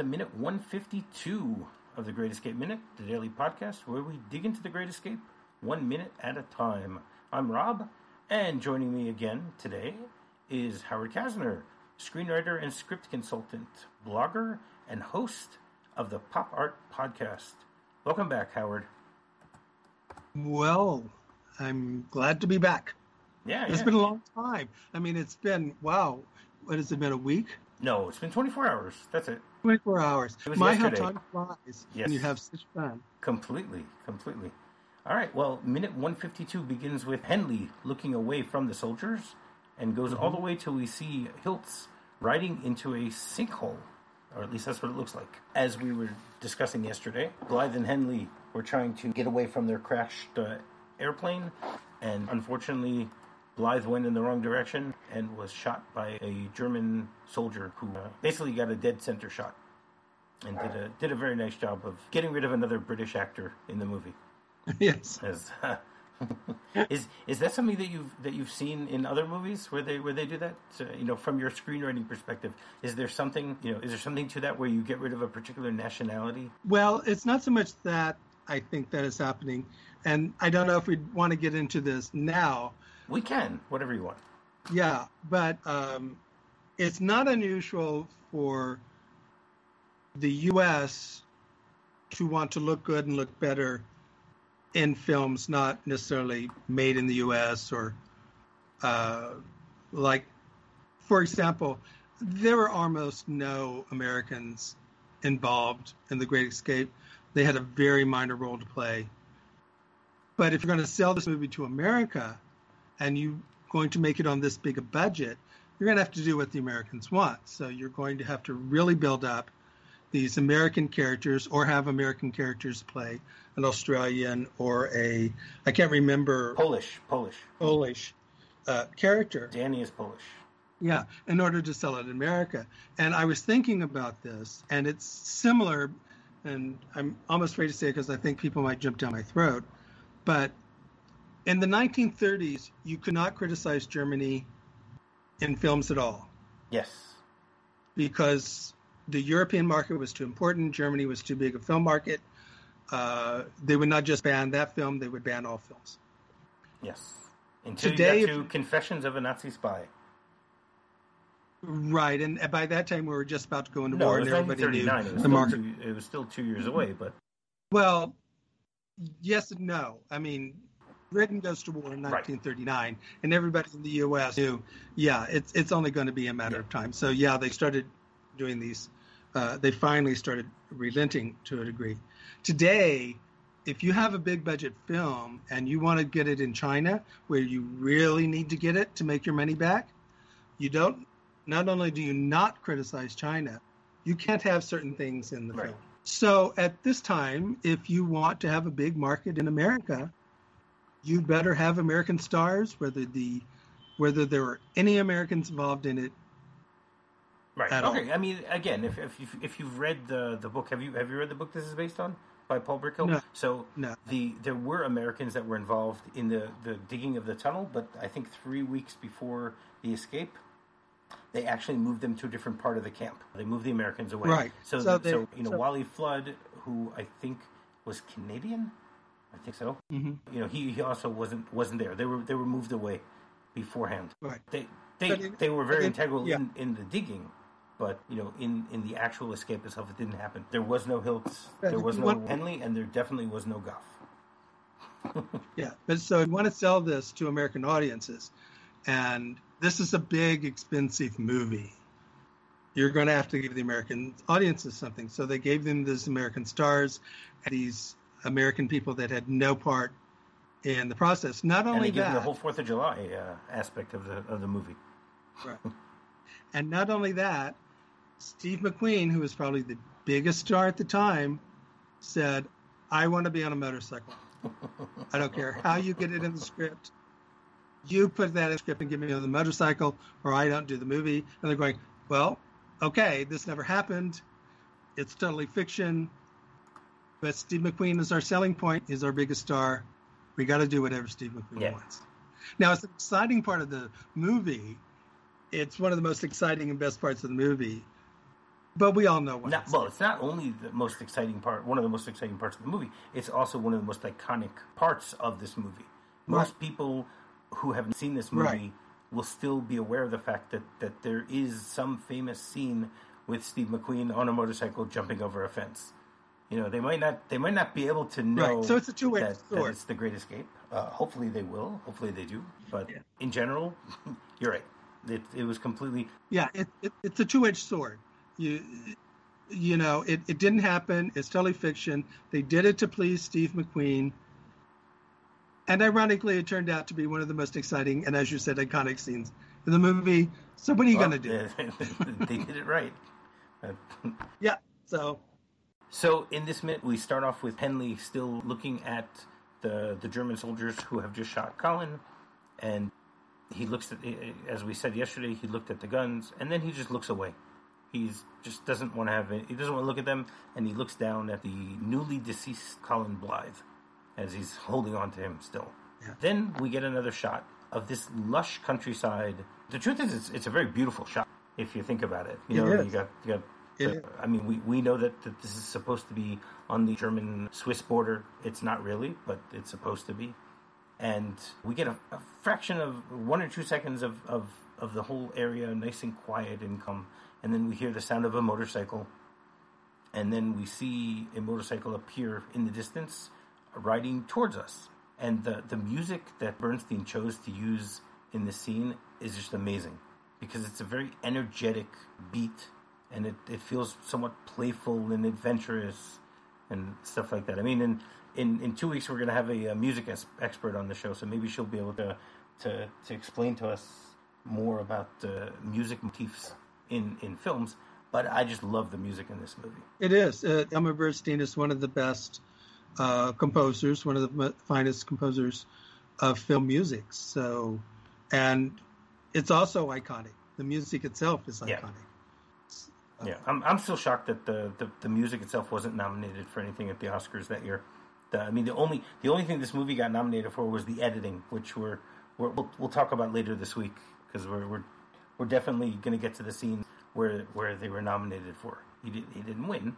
to minute 152 of the Great Escape Minute, the daily podcast where we dig into the Great Escape one minute at a time. I'm Rob, and joining me again today is Howard Casner, screenwriter and script consultant, blogger, and host of the Pop Art Podcast. Welcome back, Howard. Well, I'm glad to be back. Yeah, It's yeah. been a long time. I mean, it's been, wow, what has it been, a week? No, it's been 24 hours. That's it. 24 hours. My, yesterday. how time flies Yes. when you have such fun. Completely, completely. All right, well, minute 152 begins with Hendley looking away from the soldiers and goes all the way till we see Hilts riding into a sinkhole, or at least that's what it looks like. As we were discussing yesterday, Blythe and Hendley were trying to get away from their crashed uh, airplane, and unfortunately, Blythe went in the wrong direction and was shot by a German soldier who uh, basically got a dead center shot and did a did a very nice job of getting rid of another British actor in the movie. yes. As, is is that something that you've that you've seen in other movies where they where they do that? So, you know, from your screenwriting perspective, is there something you know? Is there something to that where you get rid of a particular nationality? Well, it's not so much that I think that is happening. And I don't know if we'd want to get into this now. We can whatever you want. Yeah, but um, it's not unusual for the U.S. to want to look good and look better in films not necessarily made in the U.S. or uh, like, for example, there were almost no Americans involved in The Great Escape. They had a very minor role to play. But if you're going to sell this movie to America and you're going to make it on this big a budget, you're going to have to do what the Americans want. So you're going to have to really build up these American characters or have American characters play an Australian or a, I can't remember, Polish, Polish. Polish uh, character. Danny is Polish. Yeah, in order to sell it in America. And I was thinking about this, and it's similar, and I'm almost afraid to say it because I think people might jump down my throat. But in the 1930s, you could not criticize Germany in films at all Yes. because the European market was too important. Germany was too big a film market. Uh, they would not just ban that film; they would ban all films. Yes. Until Today, to Confessions of a Nazi Spy. Right, and by that time we were just about to go into No, war, it was and everybody knew 1939. The market. two, it was still two years away, but Well, yes and no. I mean, Britain goes to war in Right. 1939, and everybody in the U.S. knew, yeah, it's it's only going to be a matter of time. So yeah, they started doing these. Uh, they finally started relenting to a degree. Today, if you have a big budget film and you want to get it in China, where you really need to get it to make your money back, you don't. Not only do you not criticize China, you can't have certain things in the Right. film. So at this time, if you want to have a big market in America, you better have American stars, whether the whether there were any Americans involved in it. right. Okay. I mean, again, if if you've, if you've read the the book, have you have you read the book this is based on by Paul Brickhill? No. So No. the there were Americans that were involved in the the digging of the tunnel, but I think three weeks before the escape. They actually moved them to a different part of the camp. They moved the Americans away. Right. So, So the- they- so you know, so- Wally Flood, who I think was Canadian, I think so. Mhm. You know, he, he also wasn't wasn't there. They were they were moved away beforehand. Right. They they, it- they were very it- integral yeah. in, in the digging, but you know, in, in the actual escape itself, it didn't happen. There was no Hilts, there was no one- Hendley, and there definitely was no Goff. Yeah, but so you want to sell this to American audiences, and this is a big, expensive movie. You're going to have to give the American audiences something. So they gave them these American stars, and these American people that had no part in the process. Not only give them the whole Fourth of July uh, aspect of the of the movie. Right. And not only that, Steve McQueen, who was probably the biggest star at the time, said, I want to be on a motorcycle. I don't care how you get it in the script. You put that in the script and give me on the motorcycle, or I don't do the movie. And they're going, Well, okay, this never happened. It's totally fiction. But Steve McQueen is our selling point, he's our biggest star. We got to do whatever Steve McQueen Yeah. wants. Now, it's an exciting part of the movie. It's one of the most exciting and best parts of the movie. but we all know what. Not, well, it's not only the most exciting part, one of the most exciting parts of the movie. It's also one of the most iconic parts of this movie. Most Right. people who have seen this movie Right. will still be aware of the fact that, that there is some famous scene with Steve McQueen on a motorcycle jumping over a fence. You know, they might not they might not be able to know Right, so it's a two-edged that, that sword. it's the Great Escape. Uh, hopefully they will. Hopefully they do. But Yeah. in general, you're right. It, it was completely Yeah, it, it, it's a two-edged sword. You, you know, it, it didn't happen. It's totally fiction. They did it to please Steve McQueen. And ironically, it turned out to be one of the most exciting and, as you said, iconic scenes in the movie. So what are you well, going to do? they did it right. Yeah. So So in this minute, we start off with Hendley still looking at the the German soldiers who have just shot Colin, and he looks at, eh, eh, as we said yesterday, he looked at the guns, and then he just looks away. He's just doesn't want to have it. He doesn't want to look at them, and he looks down at the newly deceased Colin Blythe as he's holding on to him still. Yeah. Then we get another shot of this lush countryside. The truth is, it's, it's a very beautiful shot if you think about it. You know, you got you got I mean, we, we know that, that this is supposed to be on the German Swiss border. It's not really, but it's supposed to be. And we get a, a fraction of one or two seconds of, of, of the whole area nice and quiet and calm. And then we hear the sound of a motorcycle. And then we see a motorcycle appear in the distance riding towards us. And the, the music that Bernstein chose to use in the scene is just amazing because it's a very energetic beat and it, it feels somewhat playful and adventurous and stuff like that. I mean, in in, in two weeks we're going to have a, uh music es- expert on the show, so maybe she'll be able to to, to explain to us more about uh, music motifs in in films. But I just love the music in this movie. it is. Uh, Elmer Bernstein is one of the best uh, composers, one of the finest composers of film music. So, and it's also iconic. The music itself is iconic. Yeah, I'm I'm still shocked that the, the, the music itself wasn't nominated for anything at the Oscars that year. The, I mean, the only the only thing this movie got nominated for was the editing, which we're, we're we'll we'll talk about later this week because we're we're we're definitely going to get to the scene where where they were nominated for. He did he didn't win,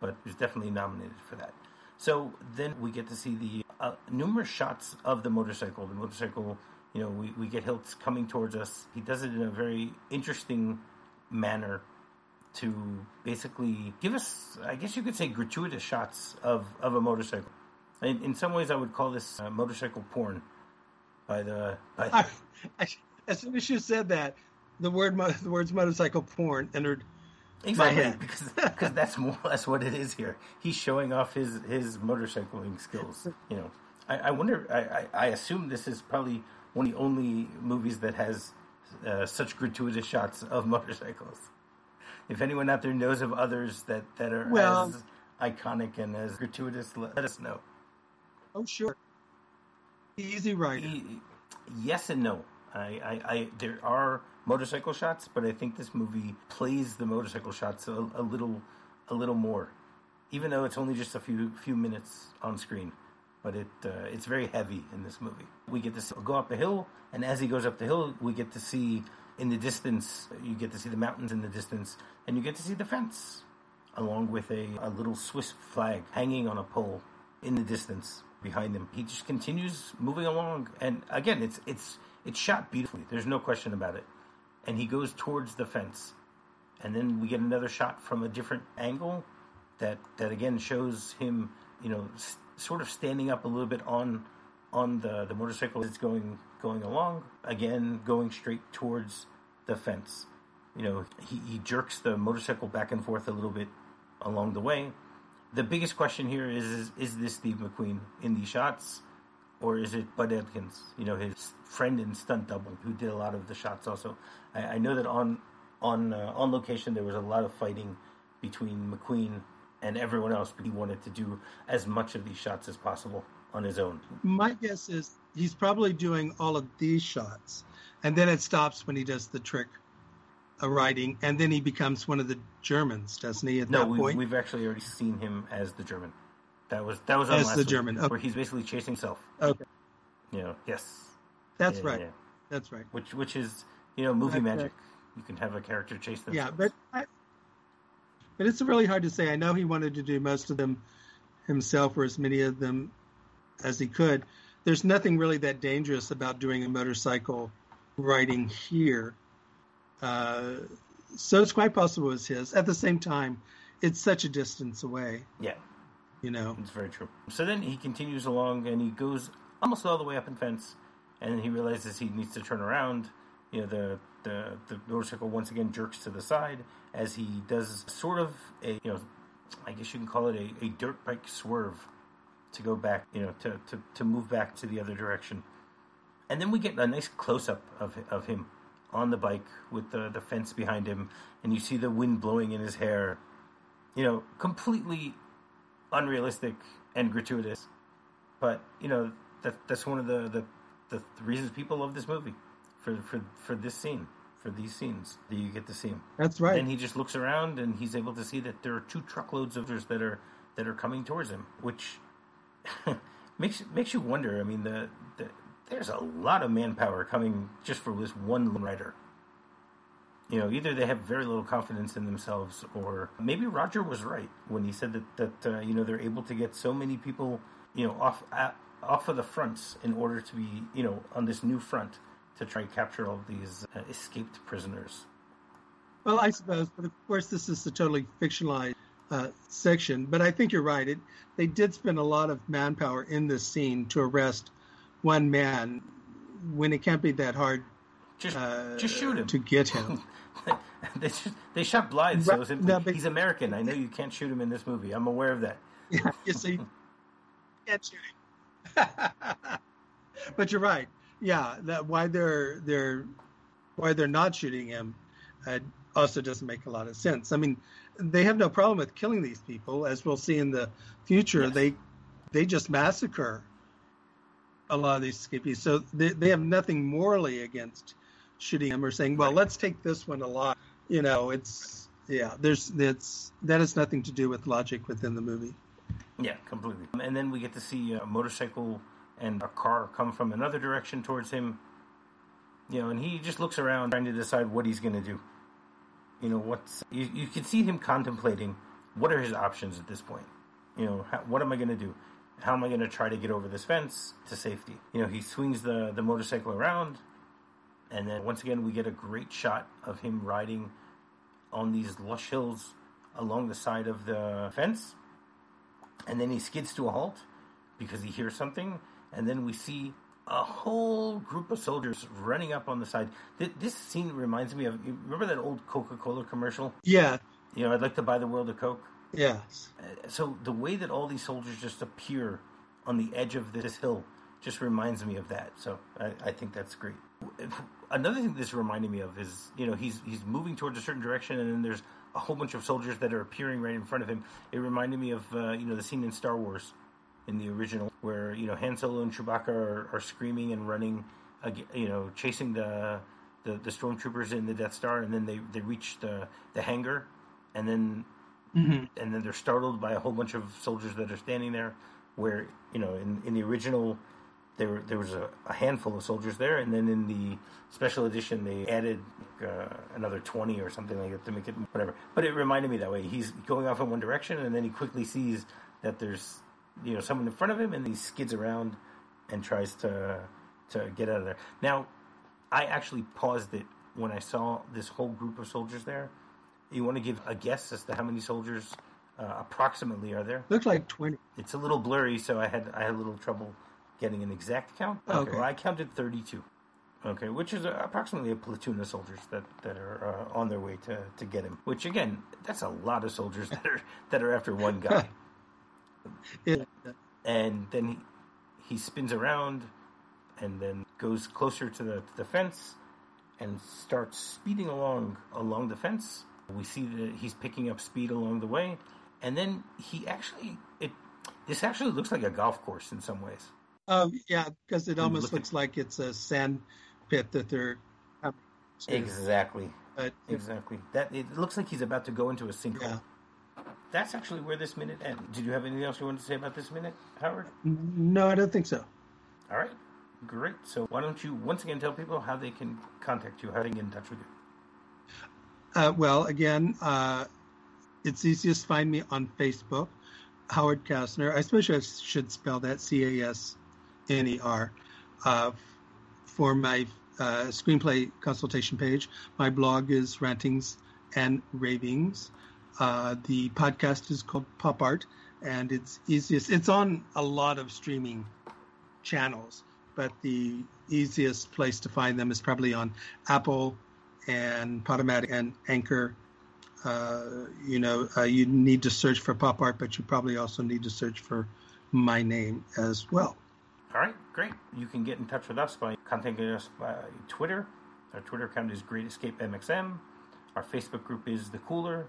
but he was definitely nominated for that. So then we get to see the uh, numerous shots of the motorcycle. The motorcycle, you know, we, we get Hilts coming towards us. He does it in a very interesting manner to basically give us, I guess you could say, gratuitous shots of, of a motorcycle. In, in some ways, I would call this uh, motorcycle porn. By the by, I, I, as soon as you said that, the word the words motorcycle porn entered. exactly head. because because that's more or less what it is here. He's showing off his his motorcycling skills. You know, I, I wonder. I, I, I assume this is probably one of the only movies that has uh, such gratuitous shots of motorcycles. If anyone out there knows of others that that are Well- as iconic and as gratuitous, let, us know. Oh sure, Easy Rider. Y- Yes and no. I, I, I there are motorcycle shots, but I think this movie plays the motorcycle shots a, a little a little more, even though it's only just a few few minutes on screen. But it uh, it's very heavy in this movie. We get to see, go up a hill, and as he goes up the hill, we get to see in the distance. You get to see the mountains in the distance, and you get to see the fence, along with a, a little Swiss flag hanging on a pole in the distance behind him. He just continues moving along, and again, it's it's it's shot beautifully. There's no question about it. And he goes towards the fence, and then we get another shot from a different angle that that again shows him, you know, s- sort of standing up a little bit on on the the motorcycle as it's going going along. Again, going straight towards the fence. You know, he, he jerks the motorcycle back and forth a little bit along the way. The biggest question here is, is is this Steve McQueen in these shots, or is it Bud Ekins? You know, his friend and stunt double who did a lot of the shots. Also, I, I know that on on uh, on location there was a lot of fighting between McQueen and everyone else, but he wanted to do as much of these shots as possible on his own. My guess is he's probably doing all of these shots, and then it stops when he does the trick of riding, and then he becomes one of the Germans, doesn't he? At No, that we, point, we've actually already seen him as the German. That was that was on As last the week, German, okay. where he's basically chasing himself. okay, You know, yes, that's Yeah, right. yeah. That's right. Which which is you know movie That's magic. right. You can have a character chase them. Yeah, but I, But it's really hard to say. I know he wanted to do most of them himself, or as many of them as he could. There's nothing really that dangerous about doing a motorcycle riding here. Uh, so it's quite possible it's his. At the same time, it's such a distance away. Yeah, you know, it's very true. So then he continues along and he goes almost all the way up in fence, and he realizes he needs to turn around. You know, the the the motorcycle once again jerks to the side as he does sort of a you know, I guess you can call it a, a dirt bike swerve to go back. You know, to, to to move back to the other direction, and then we get a nice close up of of him on the bike with the the fence behind him, and you see the wind blowing in his hair. You know, completely unrealistic and gratuitous, but you know that that's one of the, the the reasons people love this movie for for for this scene for these scenes that you get to see him. That's right. And he just looks around and he's able to see that there are two truckloads of others that are that are coming towards him, which makes makes you wonder. I mean, the, the there's a lot of manpower coming just for this one rider. You know, either they have very little confidence in themselves, or maybe Roger was right when he said that that uh, you know they're able to get so many people you know off at, off of the fronts in order to be you know on this new front to try and capture all these uh, escaped prisoners. Well, I suppose, but of course, this is a totally fictionalized uh, section. But I think you're right. It, they did spend a lot of manpower in this scene to arrest one man when it can't be that hard. Just, uh, just shoot him to get him. they, just, they shot Blythe, so no, he's American. I know you can't shoot him in this movie. I'm aware of that. Yeah, you see, can't shoot him. but you're right yeah, that why they're they're why they're not shooting him uh, also doesn't make a lot of sense. I mean, they have no problem with killing these people, as we'll see in the future. Yes. They they just massacre a lot of these escapees, so they they have nothing morally against shooting them or saying, well, let's take this one alive. You know, it's yeah, there's it's that has nothing to do with logic within the movie. Yeah, completely. And then we get to see a motorcycle and a car come from another direction towards him. You know, and he just looks around trying to decide what he's going to do. You know, what's you, you can see him contemplating what are his options at this point. You know, how, what am I going to do? How am I going to try to get over this fence to safety? You know, he swings the the motorcycle around, and then once again we get a great shot of him riding on these lush hills along the side of the fence, and then he skids to a halt because he hears something and then we see a whole group of soldiers running up on the side. This scene reminds me of remember that old Coca Cola commercial? Yeah. You know, I'd like to buy the world of Coke. Yes. Uh, so the way that all these soldiers just appear on the edge of this hill just reminds me of that. So I, I think that's great. Another thing this reminded me of is you know he's he's moving towards a certain direction and then there's a whole bunch of soldiers that are appearing right in front of him. It reminded me of uh, you know the scene in Star Wars in the original, where you know Han Solo and Chewbacca are, are screaming and running, you know, chasing the, the the stormtroopers in the Death Star, and then they they reach the the hangar, and then mm-hmm. and then they're startled by a whole bunch of soldiers that are standing there. Where you know, in in the original, there there was a, a handful of soldiers there, and then in the special edition they added uh, another twenty or something like that to make it whatever. But it reminded me that way. He's going off in one direction, and then he quickly sees that there's you know someone in front of him, and he skids around and tries to to get out of there. Now, I actually paused it when I saw this whole group of soldiers there. You want to give a guess as to how many soldiers uh, approximately are there? Looks like twenty. It's a little blurry, so I had I had a little trouble getting an exact count. Okay, okay. Well, I counted thirty-two. Okay, which is approximately a platoon of soldiers that that are uh, on their way to, to get him. Which again, that's a lot of soldiers that are that are after one guy. Yeah. And then he, he spins around and then goes closer to the, to the fence and starts speeding along along the fence. We see that he's picking up speed along the way, and then he actually it this actually looks like a golf course in some ways. Oh yeah, because it almost look looks at, like it's a sand pit that they're exactly. Exactly. That it looks like he's about to go into a sinkhole. Yeah that's actually where this minute ends. Did you have anything else you wanted to say about this minute, Howard? No, I don't think so. All right, great. So why don't you once again tell people how they can contact you, how they get in touch with you? Uh, well, again, uh, it's easiest to find me on Facebook, Howard Casner. I suppose I should spell that C A S N E R. Uh, for my uh, screenplay consultation page, my blog is Rantings and Ravings. Uh, the podcast is called Pop Art, and it's easiest. It's on a lot of streaming channels, but the easiest place to find them is probably on Apple and Podomatic and Anchor uh, you know, uh, you need to search for pop art, but you probably also need to search for my name as well. All right, great. You can get in touch with us by contacting us by Twitter. Our Twitter account is Great Escape MXM. Our Facebook group is The Cooler.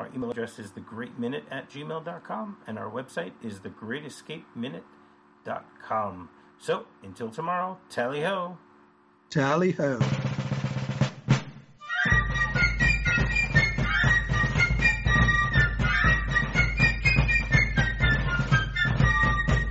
Our email address is thegreatminute at gmail.com. And our website is thegreatescapeminute.com. So until tomorrow, tally ho. Tally ho.